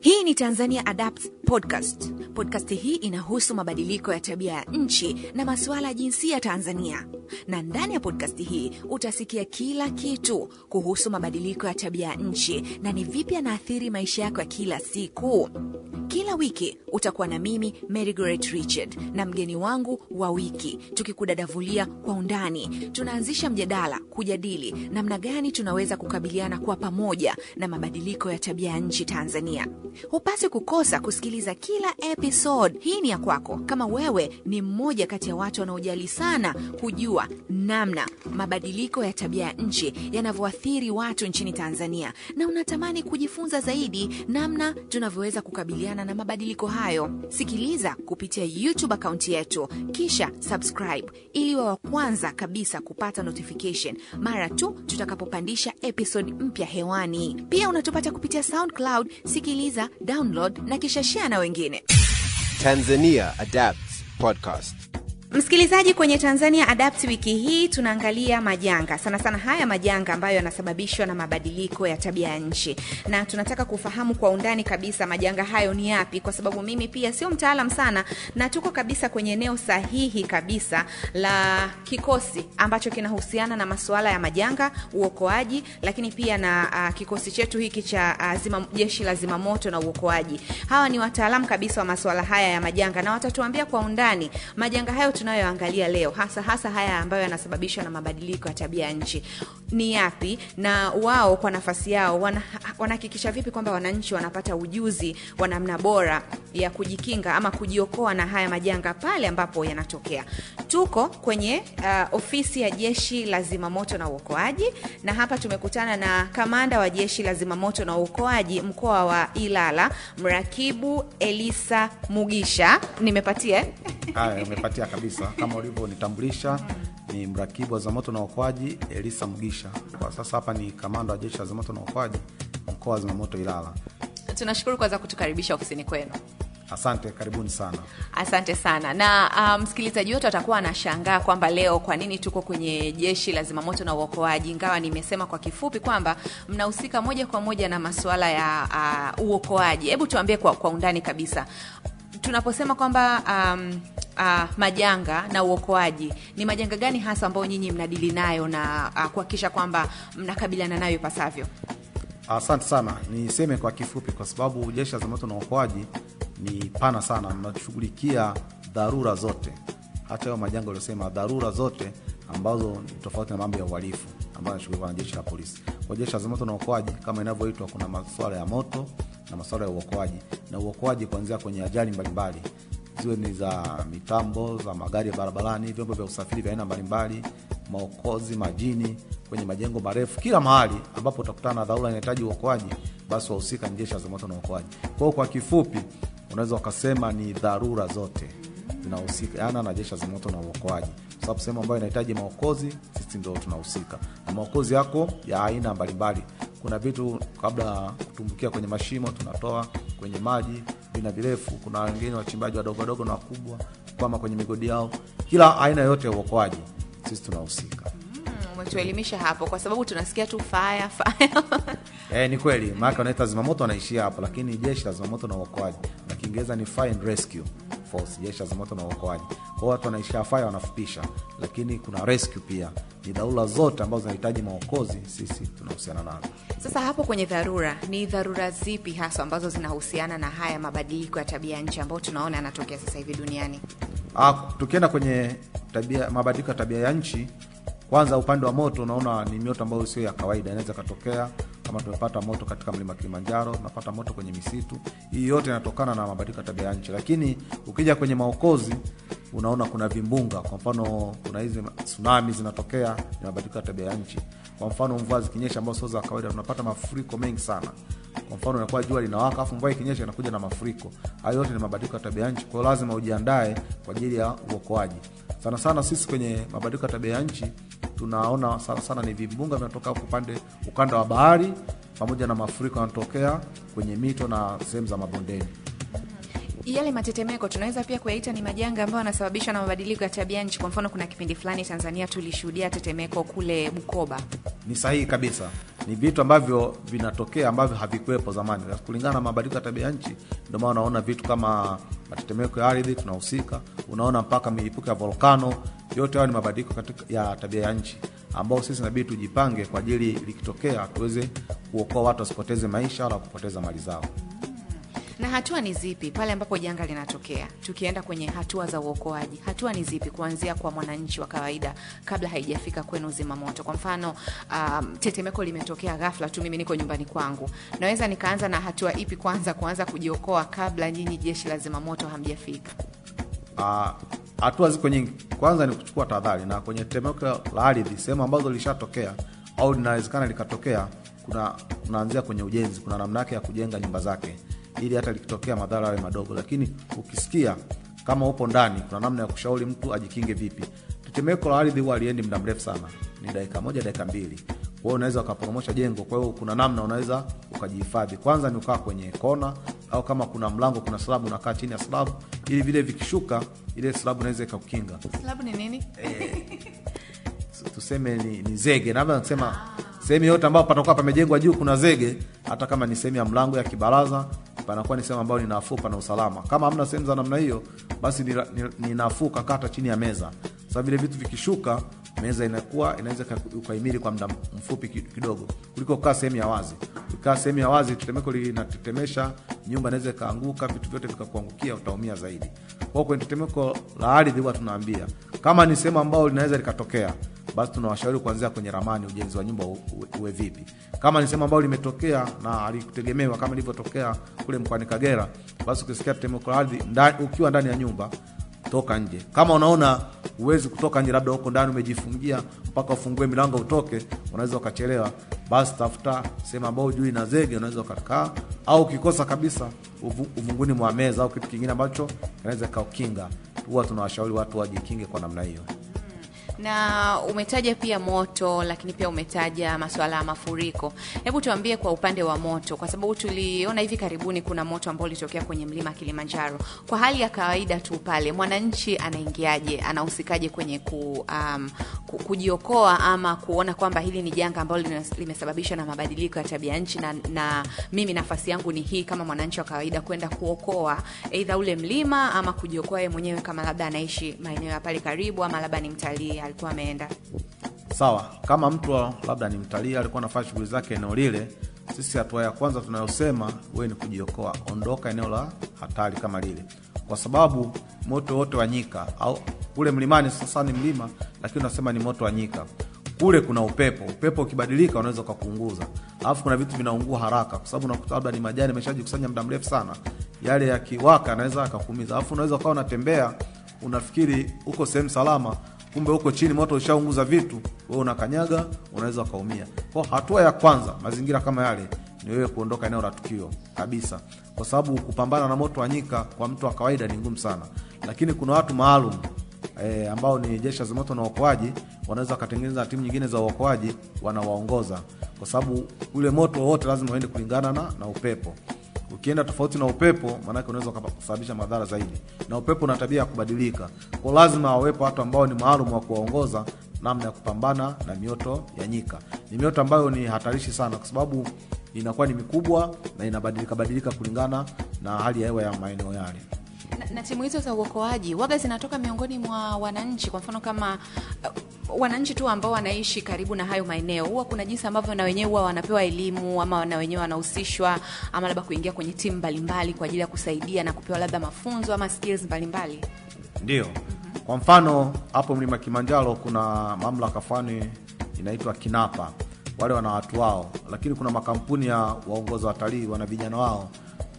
Hii ni Tanzania Adapt Podcast. Podcast hii inahusu mabadiliko ya tabia ya nchi na masuala ya jinsia Tanzania, na ndani ya podcast hii utasikia kila kitu kuhusu mabadiliko ya tabia ya nchi na ni vipi yanaathiri maisha yako ya kila siku. Kila wiki utakuwa na mimi Mary Goret Richard na mgeni wangu wa wiki, tukikudadavulia kwa undani. Tunaanzisha mjadala kujadili namna gani tunaweza kukabiliana kwa pamoja na mabadiliko ya tabia ya nchi Tanzania. Hupasi kukosa kusikiliza kila episode. Hii ni ya kwako kama wewe ni mmoja kati ya watu wanaojali sana kujua namna mabadiliko ya tabia ya nchi yanavyoathiri watu nchini Tanzania, na unatamani kujifunza zaidi namna tunavyoweza kukabiliana na mabadiliko hayo. Sikiliza kupitia YouTube akaunti yetu, kisha subscribe ili wa kwanza kabisa kupata notification mara tu tutakapopandisha episode mpya hewani. Pia unatupata kupitia SoundCloud. Sikiliza, download na kisha share na wengine. Tanzania Adapts Podcast. Msikilizaji, kwenye Tanzania Adapt wiki hii tunaangalia majanga, sana sana haya majanga ambayo yanasababishwa na mabadiliko ya tabia ya nchi, na tunataka kufahamu kwa undani kabisa majanga hayo ni yapi, kwa sababu mimi pia sio mtaalam sana, na tuko kabisa kwenye eneo sahihi kabisa la kikosi ambacho kinahusiana na masuala ya majanga, uokoaji, lakini pia na uh, kikosi chetu hiki cha uh, jeshi la zimamoto na uokoaji. Hawa ni wataalamu kabisa wa masuala haya ya majanga, na watatuambia kwa undani majanga hayo tunayoangalia leo hasa hasa haya ambayo yanasababishwa na mabadiliko ya tabia ya nchi ni yapi, na wao kwa nafasi yao wana- wanahakikisha vipi kwamba wananchi wanapata ujuzi wa namna bora ya kujikinga ama kujiokoa na haya majanga pale ambapo yanatokea. Tuko kwenye uh, ofisi ya jeshi la zimamoto na uokoaji, na hapa tumekutana na kamanda wa jeshi la zimamoto na uokoaji mkoa wa Ilala, mrakibu Elisa Mugisha. Nimepatia eh? Kama ulivyonitambulisha. Ni mrakibu wa zimamoto na uokoaji Elisa Mgisha, Kwa sasa hapa ni kamanda wa jeshi la zimamoto na uokoaji mkoa wa zimamoto Ilala. Tunashukuru kwanza kutukaribisha ofisini kwenu. Asante, karibuni sana. Asante sana na msikilizaji um, wetu atakuwa anashangaa kwamba leo kwa nini tuko kwenye jeshi la zimamoto na uokoaji, ingawa nimesema kwa kifupi kwamba mnahusika moja kwa moja na masuala ya uh, uokoaji. Hebu tuambie kwa, kwa undani kabisa tunaposema kwamba um, uh, majanga na uokoaji, ni majanga gani hasa ambayo nyinyi mnadili nayo na uh, kuhakikisha kwamba mnakabiliana nayo ipasavyo? Asante sana. Niseme kwa kifupi, kwa sababu jeshi la zimamoto na uokoaji ni pana sana, mnashughulikia dharura zote, hata hayo majanga uliosema, dharura zote ambazo ni tofauti na mambo ya uhalifu ambayo yanashughulikiwa na jeshi la polisi. Kwa jeshi la zimamoto na uokoaji kama inavyoitwa, kuna masuala ya moto na masuala ya uokoaji, na uokoaji kuanzia kwenye ajali mbalimbali ziwe ni za mitambo za magari ya barabarani, vyombo vya usafiri vya aina mbalimbali, maokozi majini, kwenye majengo marefu, kila mahali ambapo utakutana na dharura inahitaji uokoaji, basi wahusika ni jeshi la zimamoto na uokoaji. Kwa hiyo kwa kifupi, unaweza ukasema ni dharura zote zinahusikana na jeshi la zimamoto na uokoaji, kwa sababu sehemu ambayo inahitaji maokozi, sisi ndo tunahusika na maokozi yako ya aina mbalimbali. Kuna vitu kabla kutumbukia kwenye mashimo tunatoa kwenye maji vina virefu. Kuna wengine wachimbaji wadogo wadogo na wakubwa kwama kwenye migodi yao, kila aina yote ya uokoaji sisi tunahusika. Umetuelimisha hapo, kwa sababu tunasikia tu fire fire. Eh, ni kweli. Maana wanaita zimamoto wanaishia hapo, lakini jeshi la zimamoto na uokoaji. Na Kiingereza ni Fire and Rescue Force, jeshi la zimamoto na uokoaji. Kwa hiyo watu wanaishia fire wanafupisha, lakini kuna rescue pia. Ni dharura zote ambazo zinahitaji maokozi, sisi tunahusiana nazo. Sasa hapo kwenye dharura, ni dharura zipi hasa ambazo zinahusiana na haya mabadiliko ya tabia ya nchi ambayo tunaona yanatokea sasa hivi duniani? Ah, tukienda kwenye tabia mabadiliko ya tabia ya nchi, kwanza upande wa moto, unaona ni mioto ambayo sio ya kawaida, inaweza ikatokea kama tumepata moto katika mlima Kilimanjaro, tunapata moto kwenye misitu. Hii yote inatokana na mabadiliko ya tabia ya nchi. Lakini ukija kwenye maokozi, unaona kuna vimbunga, kwa mfano kuna hizi tsunami zinatokea, ni mabadiliko ya tabia ya nchi. Kwa mfano mvua zikinyesha ambazo sio za kawaida, tunapata mafuriko mengi sana. Kwa mfano inakuwa jua linawaka afu mvua ikinyesha inakuja na mafuriko. Hayo yote ni mabadiliko ya tabia ya nchi, kwa lazima ujiandae kwa ajili ya uokoaji. Sana sana sisi kwenye mabadiliko ya tabia ya nchi tunaona sana sana ni vimbunga vinatoka upande ukanda wa bahari pamoja na mafuriko yanatokea kwenye mito na sehemu za mabondeni. Yale matetemeko tunaweza pia kuyaita ni majanga ambayo yanasababishwa na mabadiliko ya tabia nchi. Kwa mfano, kuna kipindi fulani Tanzania tulishuhudia tetemeko kule Bukoba. Ni sahihi kabisa, ni vitu ambavyo vinatokea ambavyo havikuwepo zamani kulingana na mabadiliko ya tabia nchi. Ndio maana unaona vitu kama matetemeko ya ardhi tunahusika, unaona mpaka milipuko ya volkano. Yote hayo ni mabadiliko katika ya tabia ya nchi ambao sisi inabidi tujipange kwa ajili likitokea tuweze kuokoa watu wasipoteze maisha wala kupoteza mali zao. Na hatua ni zipi pale ambapo janga linatokea? Tukienda kwenye hatua za uokoaji, hatua ni zipi kuanzia kwa mwananchi wa kawaida kabla haijafika kwenu zimamoto? Kwa mfano, um, tetemeko limetokea ghafla tu, mimi niko nyumbani kwangu, naweza nikaanza na hatua ipi kwanza kuanza kujiokoa kabla nyinyi jeshi la zimamoto hamjafika? Ah, hatua ziko nyingi. Kwanza ni kuchukua tahadhari, na kwenye tetemeko la ardhi, sehemu ambazo lishatokea au linawezekana likatokea, kuna unaanzia kwenye ujenzi, kuna namna yake ya kujenga nyumba zake ili hata likitokea madhara yawe madogo. Lakini ukisikia kama upo ndani, kuna namna ya kushauri mtu ajikinge vipi. Tetemeko la ardhi huwa aliendi muda mrefu sana, ni dakika moja, dakika mbili. Kwa hiyo unaweza ukaporomosha jengo. Kwa hiyo kuna namna unaweza ukajihifadhi. Kwanza ni ukaa kwenye kona, au kama kuna mlango, kuna slabu, unakaa chini ya slabu, ili vile vikishuka, ile slabu inaweza ikakukinga. Slabu ni nini? Tuseme ni, ni zege, labda nasema sehemu yote ambayo patakuwa pamejengwa juu kuna zege, hata kama ni sehemu ya mlango ya kibaraza, panakuwa ni sehemu ambayo ni nafuu, pana usalama. Kama hamna sehemu za namna hiyo, basi ni, ni, ni nafuu kakata chini ya meza. sababu vile vitu vikishuka, meza inakuwa inaweza ukaimiri kwa muda mfupi kidogo kuliko kukaa sehemu ya wazi. Ukikaa sehemu ya wazi, tetemeko linatetemesha nyumba, inaweza ikaanguka, vitu vyote vikakuangukia, utaumia zaidi. Kwa kwenye tetemeko la ardhi, huwa tunaambia kama ni sehemu ambayo linaweza likatokea basi tunawashauri kuanzia kwenye ramani ujenzi wa nyumba uwe, vipi. Kama ni sehemu ambayo limetokea na alikutegemewa kama ilivyotokea kule mkoani Kagera, basi ukisikia tetemeko la ardhi ukiwa ndani ya nyumba, toka nje. Kama unaona uwezi kutoka nje, labda huko ndani umejifungia mpaka ufungue milango utoke, unaweza ukachelewa, basi tafuta sehemu ambayo juu ina zege, unaweza ukakaa, au ukikosa kabisa uvunguni mwa meza au kitu kingine ambacho kinaweza kaukinga. Huwa tunawashauri watu wajikinge kwa namna hiyo na umetaja pia moto, lakini pia umetaja masuala ya mafuriko. Hebu tuambie kwa upande wa moto, kwa sababu tuliona hivi karibuni kuna moto ambao ulitokea kwenye mlima Kilimanjaro. Kwa hali ya kawaida tu pale, mwananchi anaingiaje, anahusikaje kwenye ku, um, ku, kujiokoa ama kuona kwamba hili ni janga ambalo limesababishwa na mabadiliko ya tabia nchi, na, na mimi nafasi yangu ni hii kama mwananchi wa kawaida kwenda kuokoa aidha ule mlima ama kujiokoa yeye mwenyewe, kama labda anaishi maeneo ya pale karibu ama labda ni mtalii alikuwa ameenda. Sawa, kama mtu labda ni mtalii alikuwa anafanya shughuli zake eneo lile, sisi hatua ya kwanza tunayosema wewe ni kujiokoa, ondoka eneo la hatari kama lile, kwa sababu moto wote wa nyika au kule mlimani, sasa ni mlima, lakini unasema ni moto wa nyika. Kule kuna upepo. Upepo ukibadilika unaweza ukapunguza, alafu kuna vitu vinaungua haraka, kwa sababu unakuta labda ni majani ameshajikusanya muda mrefu sana, yale yakiwaka anaweza akakuumiza, alafu unaweza ukawa unatembea unafikiri uko sehemu salama kumbe huko chini moto ushaunguza vitu, wewe unakanyaga, unaweza ukaumia. Kwa hatua ya kwanza, mazingira kama yale, ni wewe kuondoka eneo la tukio kabisa, kwa sababu kupambana na moto wa nyika kwa mtu wa kawaida ni ngumu sana, lakini kuna watu maalum e, ambao ni jeshi la zimamoto na uokoaji, wanaweza wakatengeneza timu nyingine za uokoaji, wanawaongoza. Kwa sababu ule moto wowote lazima uende kulingana na, na upepo ukienda tofauti na upepo, maanake unaweza kusababisha madhara zaidi, na upepo una tabia ya kubadilika. Kwa lazima wawepo watu ambao ni maalum wa kuwaongoza namna ya kupambana na mioto ya nyika. Ni mioto ambayo ni hatarishi sana, kwa sababu inakuwa ni mikubwa na inabadilika badilika kulingana na hali ya hewa ya maeneo yale. Na, timu hizo za uokoaji waga zinatoka miongoni mwa wananchi. Kwa mfano kama uh, wananchi tu ambao wanaishi karibu na hayo maeneo, huwa kuna jinsi ambavyo na wenyewe huwa wanapewa elimu ama na wenyewe wanahusishwa ama labda kuingia kwenye timu mbalimbali kwa ajili ya kusaidia na kupewa labda mafunzo ama skills mbalimbali. Ndio. Kwa mfano hapo mlima Kilimanjaro kuna mamlaka fulani inaitwa KINAPA, wale wana watu wao, lakini kuna makampuni ya waongoza watalii wana vijana wao,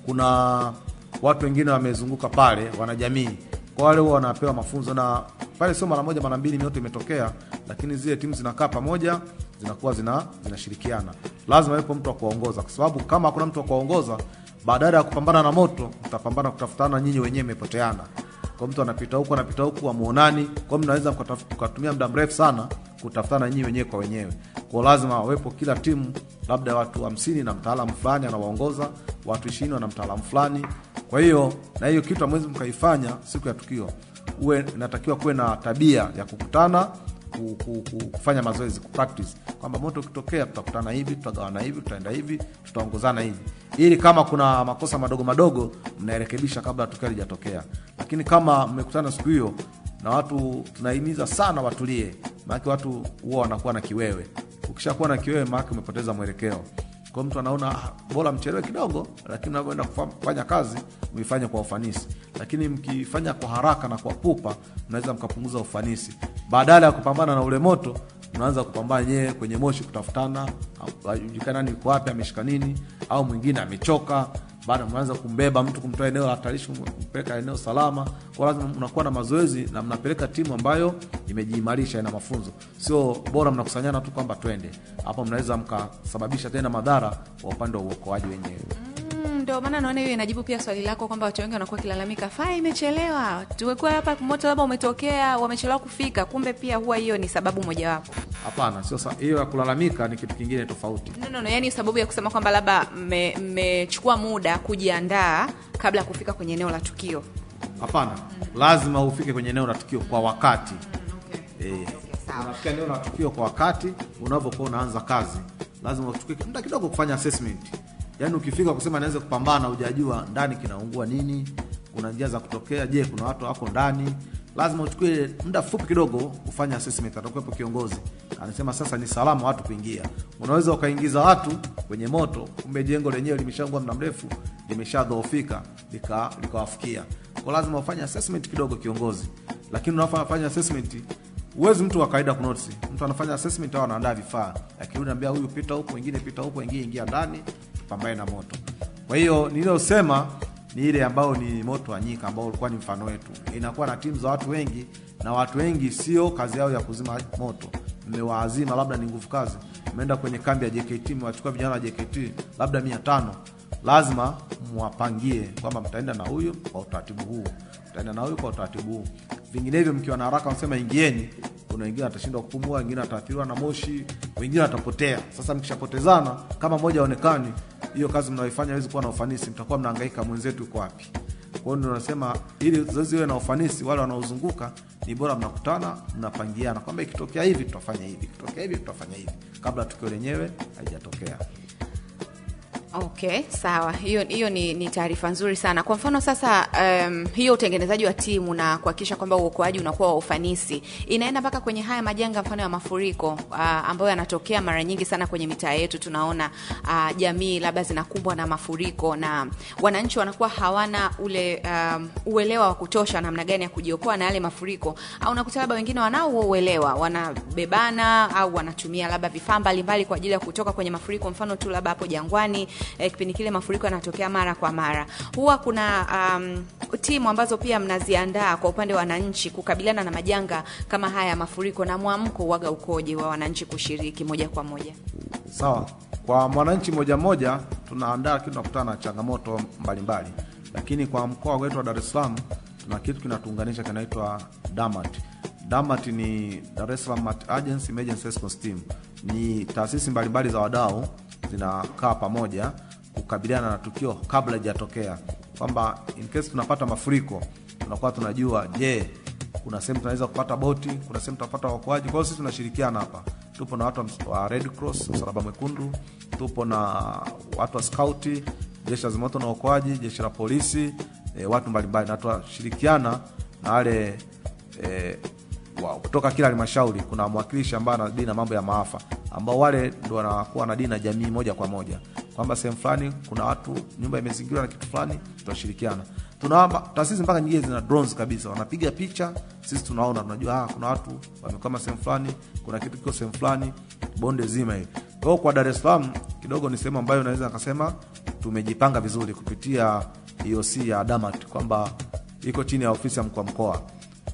kuna watu wengine wamezunguka pale, wanajamii kwa wale huwa wanapewa mafunzo, na pale sio mara moja mara mbili mioto imetokea, lakini zile timu zinakaa pamoja, zinakuwa zina zinashirikiana. Lazima yupo mtu wa kuwaongoza, kwa sababu kama hakuna mtu wa kuwaongoza, badala ya kupambana na moto, mtapambana kutafutana, nyinyi wenyewe mmepoteana. Kwa mtu anapita huku anapita huku, amuonani, kwa mnaweza mkatumia muda mrefu sana kutafutana nyinyi wenyewe kwa wenyewe. Kwa lazima wawepo kila timu labda watu hamsini na mtaalamu fulani anawaongoza, watu ishirini wana mtaalamu fulani. Kwa hiyo na hiyo kitu amwezi mkaifanya siku ya tukio, uwe inatakiwa kuwe na tabia ya kukutana ku, ku, ku, kufanya mazoezi ku practice kwamba moto ukitokea tutakutana hivi tutagawana hivi tutaenda hivi tutaongozana hivi ili kama kuna makosa madogo madogo mnarekebisha kabla tukio halijatokea lakini kama mmekutana siku hiyo na watu tunahimiza sana watulie. Maanake watu huwa wanakuwa na kiwewe. Ukishakuwa na kiwewe maanake umepoteza mwelekeo. Kwa mtu anaona "Ah, bora mchelewe kidogo lakini unavyoenda kufanya kazi mifanye kwa ufanisi. Lakini mkifanya kwa haraka na kwa pupa mnaweza mkapunguza ufanisi. Badala ya kupambana na ule moto mnaanza kupambana nyewe kwenye moshi kutafutana ajulikana nani yuko wapi ameshika nini au mwingine amechoka baada mnaanza kumbeba mtu kumtoa eneo la hatarishi kumpeleka eneo salama kwa lazima mnakuwa na mazoezi na mnapeleka timu ambayo imejiimarisha ina mafunzo. Sio bora mnakusanyana tu kwamba twende. Hapo mnaweza mkasababisha tena madhara kwa upande wa uokoaji wenyewe ndio maana naona hiyo inajibu pia swali lako kwamba watu wengi wanakuwa kilalamika faa imechelewa. Tumekuwa hapa moto labda umetokea wamechelewa kufika kumbe pia huwa hiyo ni sababu mojawapo. Hapana sio hiyo ya kulalamika ni kitu kingine tofauti. No, no, no, yani sababu ya kusema kwamba labda mmechukua muda kujiandaa kabla ya kufika kwenye eneo la tukio. Hapana lazima ufike kwenye eneo la tukio kwa wakati. Eh, okay, unafika eneo la tukio kwa wakati unavyokuwa unaanza kazi lazima uchukue muda kidogo kufanya assessment yaani ukifika kusema naweza kupambana hujajua ndani kinaungua nini kuna njia za kutokea je kuna watu wako ndani. Lazima uchukue muda fupi kidogo ufanye assessment atakuwepo kiongozi. Anasema sasa ni salama watu kuingia. Unaweza ukaingiza watu kwenye moto kumbe jengo lenyewe limeshaungua muda mrefu limeshadhoofika lika- kwa lazima ufanye assessment kidogo kiongozi. Lakini unafanya assessment huwezi mtu wa kawaida kunotisi. mtu anafanya assessment au anaandaa vifaa. Akirudi anambia huyu pita huku wengine pita huku wengine ingia ndani pambane na moto. Kwa hiyo niliyosema ni ile ambayo ni moto wa nyika ambao ulikuwa ni mfano wetu. Inakuwa na timu za watu wengi na watu wengi sio kazi yao ya kuzima moto. Mmewaazima labda ni nguvu kazi. Mmeenda kwenye kambi ya jkt mmewachukua vijana wa jkt labda mia tano. Lazima mwapangie kwamba mtaenda na huyu kwa utaratibu huu. Mtaenda na huyu kwa utaratibu huu. Vinginevyo mkiwa na haraka msema ingieni. Kuna wengine atashindwa kupumua wengine ataathiriwa na moshi wengine watapotea. Sasa mkishapotezana kama mmoja aonekani hiyo kazi mnaoifanya hawezi kuwa na ufanisi. Mtakuwa mnahangaika mwenzetu yuko wapi. Kwa hiyo ndio nasema ili zoezi iwe na ufanisi wale wanaozunguka ni bora mnakutana mnapangiana. Kwamba ikitokea hivi tutafanya hivi ikitokea hivi tutafanya hivi. Kabla tukio lenyewe haijatokea okay sawa. Hiyo hiyo ni, ni taarifa nzuri sana. Kwa mfano sasa um, hiyo utengenezaji wa timu na kuhakikisha kwamba uokoaji unakuwa wa ufanisi inaenda mpaka kwenye haya majanga mfano ya mafuriko uh, ambayo yanatokea mara nyingi sana kwenye mitaa yetu. Tunaona uh, jamii labda zinakumbwa na mafuriko na wananchi wanakuwa hawana ule um, uelewa wa kutosha namna gani ya kujiokoa na yale mafuriko. Au unakuta labda wengine wanao uelewa wanabebana au wanatumia labda vifaa mbalimbali kwa ajili ya kutoka kwenye mafuriko mfano tu labda hapo jangwani eh, kipindi kile mafuriko yanatokea mara kwa mara. Huwa kuna um, timu ambazo pia mnaziandaa kwa upande wa wananchi kukabiliana na majanga kama haya ya mafuriko na mwamko uwaga ukoje wa wananchi kushiriki moja kwa moja? Sawa. Kwa mwananchi moja moja tunaandaa lakini tunakutana na changamoto mbalimbali. Lakini kwa mkoa wetu wa dar es salaam tuna kitu kinatuunganisha kinaitwa damat. Damat ni dar es salaam agency emergency response team. Ni taasisi mbalimbali za wadau zinakaa pamoja kukabiliana na tukio kabla ijatokea kwamba in case tunapata mafuriko tunakuwa tunajua je kuna sehemu tunaweza kupata boti kuna sehemu tutapata waokoaji. Kwa hiyo sisi tunashirikiana hapa. Tupo na watu wa red cross msalaba mwekundu tupo na watu wa skauti jeshi la zimamoto na uokoaji jeshi la polisi e, watu mbalimbali. Na tunashirikiana na wale e, wa, kutoka kila halmashauri. Kuna mwakilishi ambaye anadili na mambo ya maafa ambao wale ndo wanakuwa na dini na jamii moja kwa moja. Kwamba sehemu fulani kuna watu nyumba imezingirwa na kitu fulani tunashirikiana. Tuna taasisi mpaka nyingine zina drones kabisa wanapiga picha sisi tunaona tunajua ah, kuna watu wamekama sehemu fulani kuna kitu kiko sehemu fulani bonde zima hili. Kwa kwa dar es salaam kidogo ni sehemu ambayo naweza nikasema tumejipanga vizuri kupitia eoc ya damat kwamba iko chini ya ofisi ya mkuu wa mkoa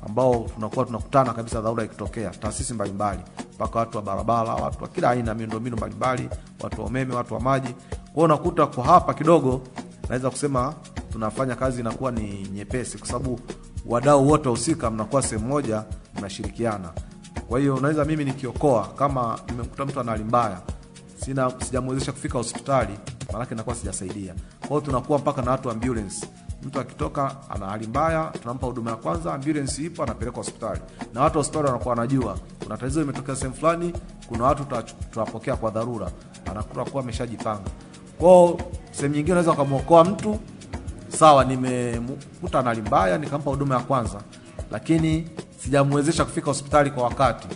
ambao tunakuwa tunakutana kabisa dharura ikitokea taasisi mbalimbali mpaka watu wa barabara watu wa kila aina miundombinu mbalimbali watu wa umeme watu wa maji. Kwa hiyo unakuta kwa hapa kidogo naweza kusema tunafanya kazi inakuwa ni nyepesi kwa sababu wadau wote wahusika mnakuwa sehemu moja mnashirikiana. Kwa hiyo unaweza mimi nikiokoa kama nimemkuta mtu ana hali mbaya sina sijamwezesha kufika hospitali maanake nakuwa sijasaidia. Kwa hiyo tunakuwa mpaka na watu wa ambulance mtu akitoka ana hali mbaya tunampa huduma ya kwanza ambulance ipo anapelekwa hospitali na watu hospitali wanakuwa wanajua kuna tatizo limetokea sehemu fulani, kuna watu tuta- tutawapokea kwa dharura, anakuwa kuwa ameshajipanga. Kwao sehemu nyingine unaweza ukamwokoa mtu sawa, nimemkuta na hali mbaya, nikampa huduma ya kwanza, lakini sijamwezesha kufika hospitali kwa wakati.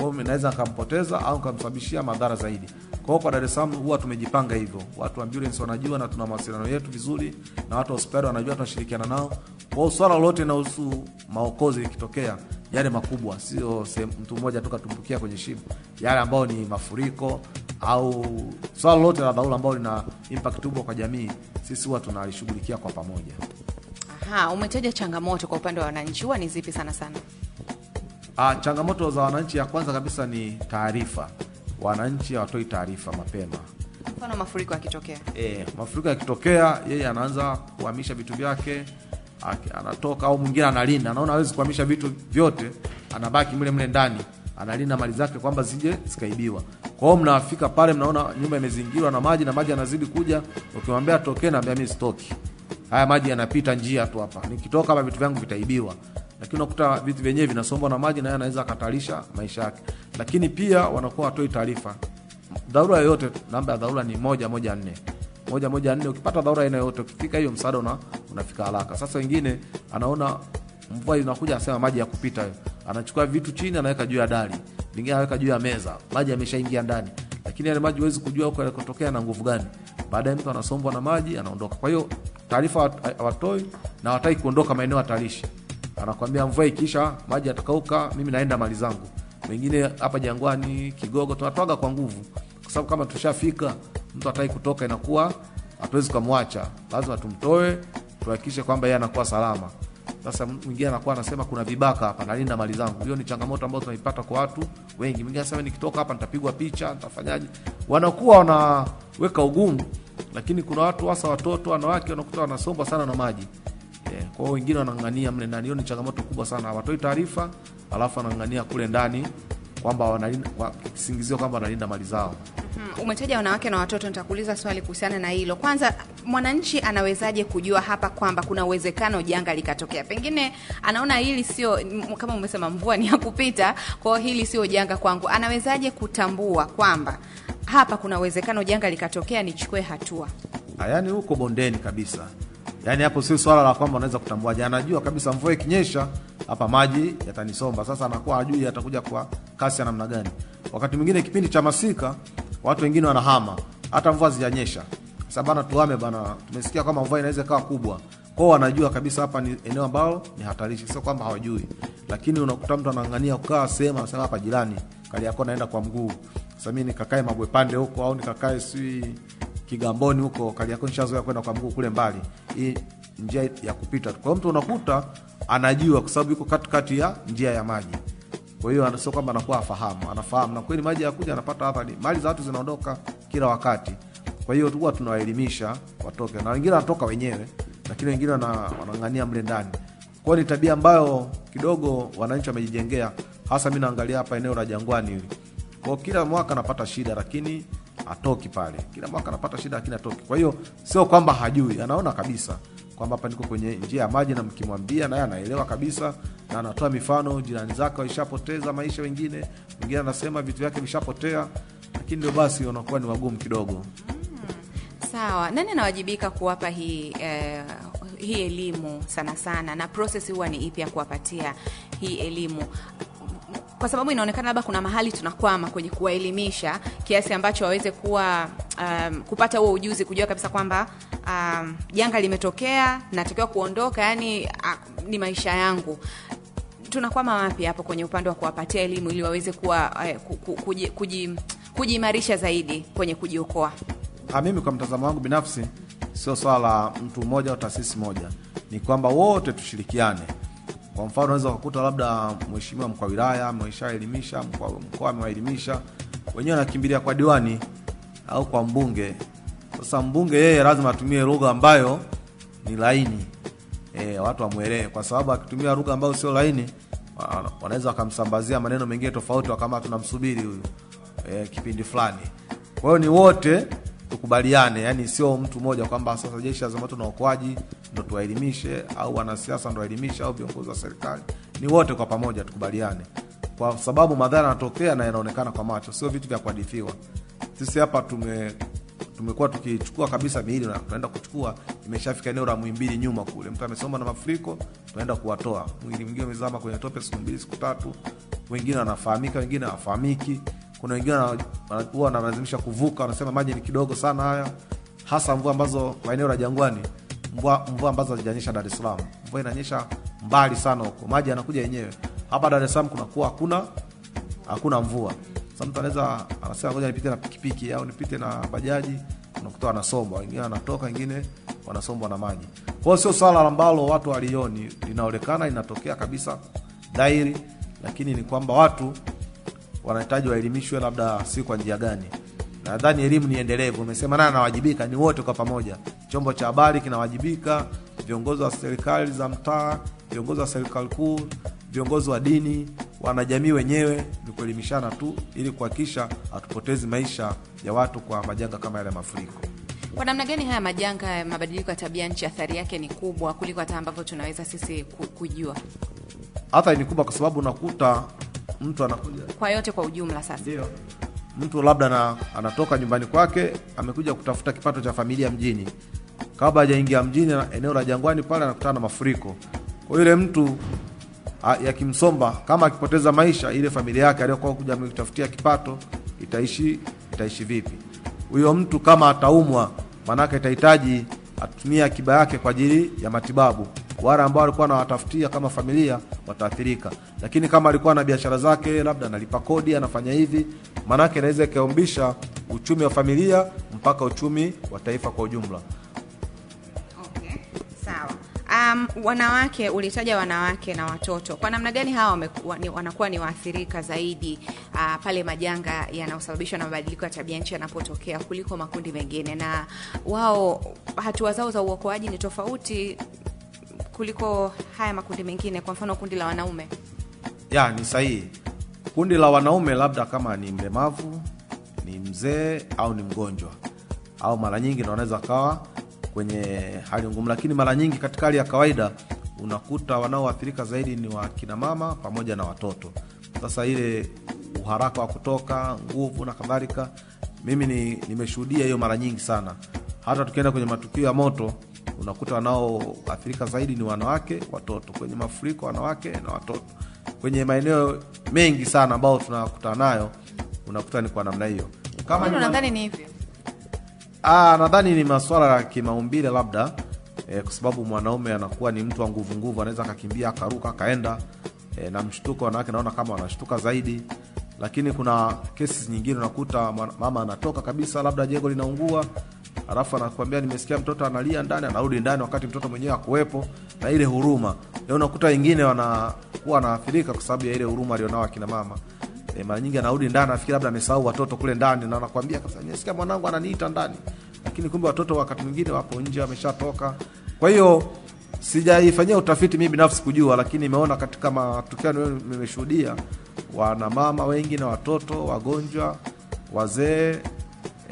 Kwa hiyo naweza nikampoteza au nikamsababishia madhara zaidi. Kwa kwa Dar es huwa tumejipanga hivyo, watu ambulance wanajua na tuna mawasiliano yetu vizuri, na watu wa hospitali wanajua, tunashirikiana nao. Kwa hiyo swala lolote linahusu maokozi ikitokea yale makubwa, sio mtu mmoja tu katumbukia kwenye shimo, yale ambayo ni mafuriko au swala lolote la dharura ambalo lina impact kubwa kwa jamii, sisi huwa tunalishughulikia kwa pamoja. Aha, umetaja changamoto kwa upande wa wananchi, huwa ni zipi sana sana? Ah, changamoto za wananchi, ya kwanza kabisa ni taarifa. Wananchi hawatoi taarifa mapema. Mfano mafuriko yakitokea, Eh, mafuriko yakitokea, yeye anaanza kuhamisha vitu vyake, anatoka au mwingine analinda, anaona hawezi kuhamisha vitu vyote, anabaki mle mle ndani, analinda mali zake kwamba zije zikaibiwa. Kwa hiyo mnafika pale, mnaona nyumba imezingirwa na maji na maji yanazidi kuja, ukimwambia tokee, naambia mimi sitoki, haya maji yanapita njia tu hapa, nikitoka hapa vitu vyangu vitaibiwa. Lakini unakuta vitu vyenyewe vinasombwa na maji, naye anaweza akatalisha maisha yake. Lakini pia wanakuwa watoi taarifa dharura yoyote, namba ya dharura ni moja moja nne moja moja nne. Ukipata dharura aina yoyote, ukifika hiyo msaada una, unafika haraka. Sasa wengine anaona mvua inakuja, asema maji ya kupita hiyo, anachukua vitu chini, anaweka juu ya dari, vingine anaweka juu ya meza, maji yameshaingia ndani, lakini yale maji huwezi kujua huko yalikotokea na nguvu gani. Baadaye mtu anasombwa na maji, anaondoka. Kwa hiyo taarifa hawatoi na hawataki kuondoka maeneo hatarishi. Anakwambia mvua ikiisha, maji yatakauka, mimi naenda mali zangu wengine hapa Jangwani, Kigogo tunatwaga kwa nguvu, kwa sababu kama tushafika, mtu atai kutoka, inakuwa hatuwezi kumwacha, lazima tumtoe, tuhakikishe kwamba yeye anakuwa salama. Sasa mwingine anakuwa anasema kuna vibaka hapa, nalinda mali zangu. Hiyo ni changamoto ambayo tunaipata kwa watu wengi. Mwingine anasema nikitoka hapa nitapigwa picha, nitafanyaje? Wanakuwa wanaweka ugumu, lakini kuna watu hasa watoto, wanawake wanakuta wanasombwa sana na maji kwa hiyo wengine wanang'ang'ania mle ndani. Hiyo ni changamoto kubwa sana, hawatoi taarifa, alafu wanangania kule ndani kwamba wanalinda kwa kisingizio kwamba wanalinda mali zao. Hmm, umetaja wanawake na watoto, nitakuuliza swali kuhusiana na hilo. Kwanza, mwananchi anawezaje kujua hapa kwamba kuna uwezekano janga likatokea? Pengine anaona hili sio kama umesema, mvua ni ya kupita, kwa hiyo hili sio janga kwangu. Anawezaje kutambua kwamba hapa kuna uwezekano janga likatokea, nichukue hatua? Ah, Yaani huko bondeni kabisa, yaani hapo sio swala la kwamba anaweza kutambuaje. Anajua kabisa mvua ikinyesha hapa maji yatanisomba. Sasa anakuwa ajui atakuja kwa kasi ya namna gani. Wakati mwingine kipindi cha masika, watu wengine wanahama hata mvua zijanyesha. Sasa bana, tuhame bana, tumesikia kama mvua inaweza ikawa kubwa. Kwao wanajua kabisa hapa ni eneo ambalo ni hatarishi, sio kwamba hawajui. Lakini unakuta mtu anaangania kukaa sehemu, anasema hapa jirani Kariakoo naenda kwa mguu, sasa nikakae Mabwepande huko au nikakae si Kigamboni huko Kariakoo, nishazoea kwenda kwa mguu kule mbali, hii njia ya kupita. Kwa mtu unakuta anajua, kwa sababu yuko katikati ya njia ya maji. Kwa hiyo sio kwamba anakuwa afahamu, anafahamu na kweli maji yakuja, anapata athari, mali za watu zinaondoka kila wakati. Kwa hiyo huwa tunawaelimisha watoke, na wengine wanatoka wenyewe, lakini wengine wana- wanang'ania mle ndani. Kwa ni tabia ambayo kidogo wananchi wamejijengea, hasa mi naangalia hapa eneo la Jangwani hili kwa kila mwaka anapata shida lakini atoki pale. Kila mwaka anapata shida lakini atoki. Kwa hiyo sio kwamba hajui, anaona kabisa kwamba hapa niko kwenye njia ya maji, na mkimwambia naye anaelewa kabisa, na anatoa mifano, jirani zake waishapoteza maisha, wengine wengine anasema vitu vyake vishapotea, lakini ndio basi wanakuwa ni wagumu kidogo. Sawa, nani anawajibika kuwapa hii eh, hii elimu sana sana, na process huwa ni ipi ya kuwapatia hii elimu? Kwa sababu inaonekana labda kuna mahali tunakwama kwenye kuwaelimisha kiasi ambacho waweze kuwa um, kupata huo ujuzi, kujua kabisa kwamba um, janga limetokea, natakiwa kuondoka, yani uh, ni maisha yangu tunakwama wapi hapo kwenye upande wa kuwapatia elimu ili waweze kuwa eh, ku- ku- kuji- kuji- zaidi kwenye kujiokoa? Ah, mimi kwa mtazamo wangu binafsi sio swala la mtu mmoja au taasisi moja, ni kwamba wote tushirikiane. Kwa mfano, unaweza kukuta labda mheshimiwa mkuu wa wilaya ameshaelimisha, mkoa amewaelimisha, wenyewe wanakimbilia kwa diwani au kwa mbunge. Sasa mbunge yeye lazima atumie lugha ambayo ni laini e, watu wamwelewe, kwa sababu akitumia lugha ambayo sio laini wa- wanaweza wakamsambazia maneno mengine tofauti, kama tunamsubiri huyu e, kipindi fulani. Kwa hiyo ni wote tukubaliane, yani sio mtu mmoja kwamba sasa jeshi la zimamoto na uokoaji ndo tuwaelimishe au wanasiasa ndo waelimishe au viongozi wa serikali. Ni wote kwa pamoja tukubaliane kwa sababu madhara yanatokea na yanaonekana kwa macho, sio vitu vya kuhadithiwa. Sisi hapa tume tumekuwa tukichukua kabisa miili na tunaenda kuchukua, imeshafika eneo la Muhimbili nyuma kule, mtu amesoma na mafuriko, tunaenda kuwatoa mwili mwingine umezama kwenye tope siku mbili siku tatu, wengine wanafahamika, wengine hawafahamiki. Kuna wengine wana- wana- huwa wanalazimisha kuvuka, wanasema maji ni kidogo sana haya, hasa mvua ambazo kwa eneo la Jangwani, mvua, mvua ambazo hazijanyesha Dar es Salaam. Mvua inanyesha mbali sana huko, maji yanakuja yenyewe. Hapa Dar es Salaam kunakuwa hakuna hakuna mvua. Sasa mtu anaweza anasema ngoja nipite na pikipiki au nipite na bajaji, unakuta wanasombwa, wengine wanatoka, wengine wanasombwa na maji. Kwa hiyo sio swala ambalo watu walioni, linaonekana linatokea kabisa dhahiri, lakini ni kwamba watu wanahitaji waelimishwe, labda si kwa njia gani. Nadhani elimu ni endelevu. Umesema nani anawajibika? Ni wote kwa pamoja. Chombo cha habari kinawajibika, viongozi wa serikali za mtaa, viongozi wa serikali kuu, viongozi wa dini, wanajamii wenyewe, ni kuelimishana tu, ili kuhakikisha hatupotezi maisha ya watu kwa majanga kama yale ya mafuriko. Kwa namna gani haya majanga ya mabadiliko ya tabia nchi athari yake ni kubwa kuliko hata ambavyo tunaweza sisi kujua, Athari ni kubwa, kwa sababu unakuta mtu anakuja kwa yote kwa ujumla? Sasa Ndio. Mtu labda na, anatoka nyumbani kwake amekuja kutafuta kipato cha familia mjini, kabla hajaingia mjini, eneo la Jangwani pale anakutana na mafuriko. Kwa yule mtu yakimsomba, kama akipoteza maisha, ile familia yake aliyokuwa kuja amekutafutia kipato itaishi itaishi vipi? Huyo mtu kama ataumwa, maanake itahitaji atumie akiba yake kwa ajili ya matibabu. Wale ambao walikuwa anawatafutia kama familia wataathirika, lakini kama alikuwa na biashara zake, labda analipa kodi, anafanya hivi, maanake inaweza ikaumbisha uchumi wa familia mpaka uchumi wa taifa kwa ujumla. Okay, sawa. Um, wanawake ulitaja wanawake na watoto, kwa namna gani hawa wanakuwa ni waathirika zaidi uh, pale majanga yanayosababishwa na mabadiliko ya tabia nchi yanapotokea kuliko makundi mengine, na wao hatua zao za uokoaji ni tofauti kuliko haya makundi mengine, kwa mfano kundi la wanaume? ya ni sahihi. Kundi la wanaume labda kama ni mlemavu, ni mzee au ni mgonjwa, au mara nyingi ndo wanaweza kawa kwenye hali ngumu, lakini mara nyingi katika hali ya kawaida unakuta wanaoathirika zaidi ni wakina mama pamoja na watoto. Sasa ile uharaka wa kutoka, nguvu na kadhalika, mimi ni, nimeshuhudia hiyo mara nyingi sana. Hata tukienda kwenye matukio ya moto unakuta wanaoathirika zaidi ni wanawake, watoto. Kwenye mafuriko wanawake na watoto. Kwenye maeneo mengi sana ambayo tunakutana nayo unakuta ni kwa namna hiyo. Kama ni nadhani ni hivyo? Ah, nadhani ni masuala ya kimaumbile labda eh, kwa sababu mwanaume anakuwa ni mtu wa nguvu nguvu, anaweza akakimbia akaruka akaenda eh, na mshtuko, wanawake naona kama wanashtuka zaidi, lakini kuna kesi nyingine unakuta mama anatoka kabisa, labda jengo linaungua, alafu anakuambia nimesikia mtoto analia ndani, anarudi ndani wakati mtoto mwenyewe akuwepo, na ile huruma leo unakuta wengine wanakuwa wanaathirika kwa sababu ya ile huruma alionao akina mama. E, mara nyingi anarudi ndani anafikiri labda amesahau watoto kule ndani, na anakwambia kabisa, nimesikia mwanangu ananiita ndani, lakini kumbe watoto wakati mwingine wapo nje, wameshatoka. Kwa hiyo sijaifanyia utafiti mimi binafsi kujua, lakini nimeona katika matukio nimeshuhudia wana mama wengi na watoto wagonjwa, wazee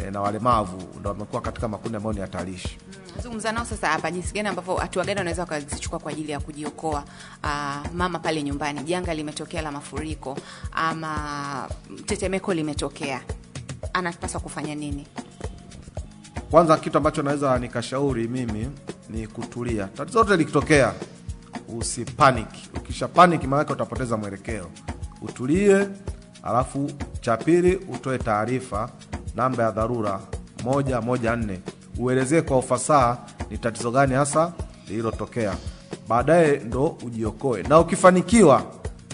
e, na walemavu ndo wamekuwa katika makundi ambayo ni hatarishi. zungumza nao sasa hapa jinsi gani ambavyo hatua gani wanaweza wakazichukua kwa ajili ya kujiokoa Uh, mama pale nyumbani janga limetokea la mafuriko ama tetemeko limetokea anapaswa kufanya nini Kwanza kitu ambacho naweza nikashauri mimi ni kutulia. Tatizo lote likitokea, usipanic. Ukisha panic, maanake utapoteza mwelekeo. Utulie, alafu cha pili utoe taarifa namba ya dharura moja moja nne, uelezee kwa ufasaha ni tatizo gani hasa lililotokea. Baadaye ndo ujiokoe, na ukifanikiwa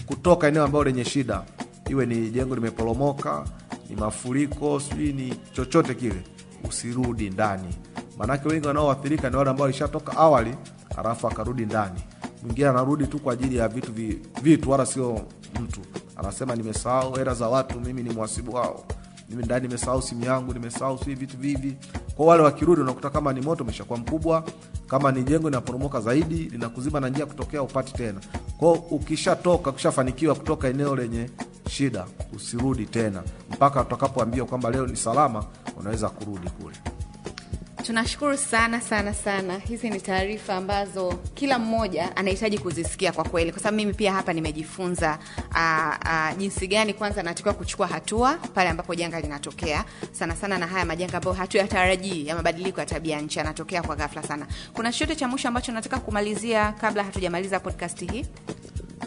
kutoka eneo ambalo lenye shida, iwe ni jengo limeporomoka, ni mafuriko, sijui ni chochote kile, usirudi ndani. Maanake wengi wanaoathirika ni wale ambao walishatoka awali, alafu akarudi ndani. Mwingine anarudi tu kwa ajili ya vitu vi, vitu wala sio mtu. Anasema nimesahau hela za watu, mimi ni mhasibu wao, ndani nimesahau simu yangu, nimesahau si vitu vivi. Kwa wale wakirudi, unakuta kama ni moto umeshakuwa mkubwa, kama ni jengo linaporomoka zaidi, linakuzima na njia kutokea, upati tena. Kwa ukishatoka, ukishafanikiwa kutoka eneo lenye shida, usirudi tena mpaka utakapoambiwa kwamba leo ni salama, unaweza kurudi kule. Tunashukuru sana sana sana. Hizi ni taarifa ambazo kila mmoja anahitaji kuzisikia kwa kweli. Kwa sababu mimi pia hapa nimejifunza aa, aa, jinsi gani kwanza natakiwa kuchukua hatua pale ambapo janga linatokea. Sana sana na haya majanga ambayo hatuyatarajii ya mabadiliko ya tabia nchi yanatokea kwa ghafla sana. Kuna chochote cha mwisho ambacho nataka kumalizia kabla hatujamaliza podcast hii?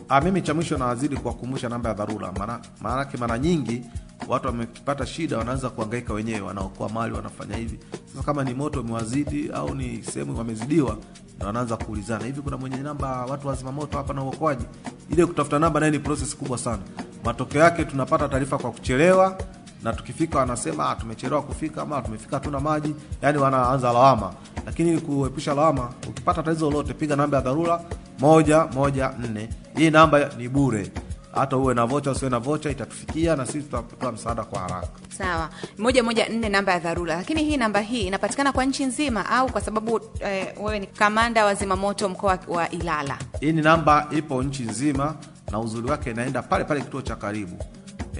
Ah, mimi cha mwisho nawazidi kuwakumbusha namba ya dharura, maana maanake mara nyingi watu wamepata shida, wanaanza kuhangaika wenyewe, wanaokoa mali, wanafanya hivi. Sasa kama ni moto umewazidi au ni sehemu wamezidiwa, na wanaanza kuulizana hivi, kuna mwenye namba watu wazima moto hapa na uokoaji? Ile kutafuta namba naye ni process kubwa sana. Matokeo yake tunapata taarifa kwa kuchelewa, na tukifika wanasema ah, tumechelewa kufika ama tumefika hatuna maji, yani wanaanza lawama. Lakini kuepusha lawama, ukipata tatizo lolote, piga namba ya dharura moja moja nne. Hii namba ni bure, hata uwe na vocha usiwe na vocha, itatufikia na sisi tutatoa msaada kwa haraka. sawa. Moja moja nne namba ya dharura. Lakini hii namba hii inapatikana kwa nchi nzima au kwa sababu eh, wewe ni kamanda wa zimamoto mkoa wa ilala? Hii ni namba ipo nchi nzima, na uzuri wake inaenda pale pale kituo cha karibu.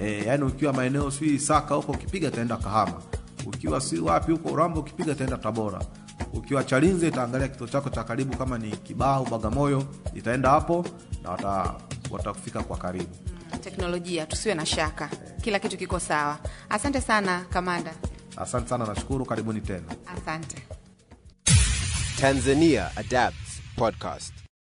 E, yaani ukiwa maeneo si Saka huko ukipiga itaenda Kahama, ukiwa si wapi huko Urambo ukipiga itaenda Tabora, ukiwa Chalinze itaangalia kituo chako cha karibu, kama ni Kibao, Bagamoyo itaenda hapo na wata watakufika kwa karibu. teknolojia tusiwe na shaka kila kitu kiko sawa asante sana kamanda Asante sana, nashukuru. Karibuni tena. asante Tanzania Adapts Podcast.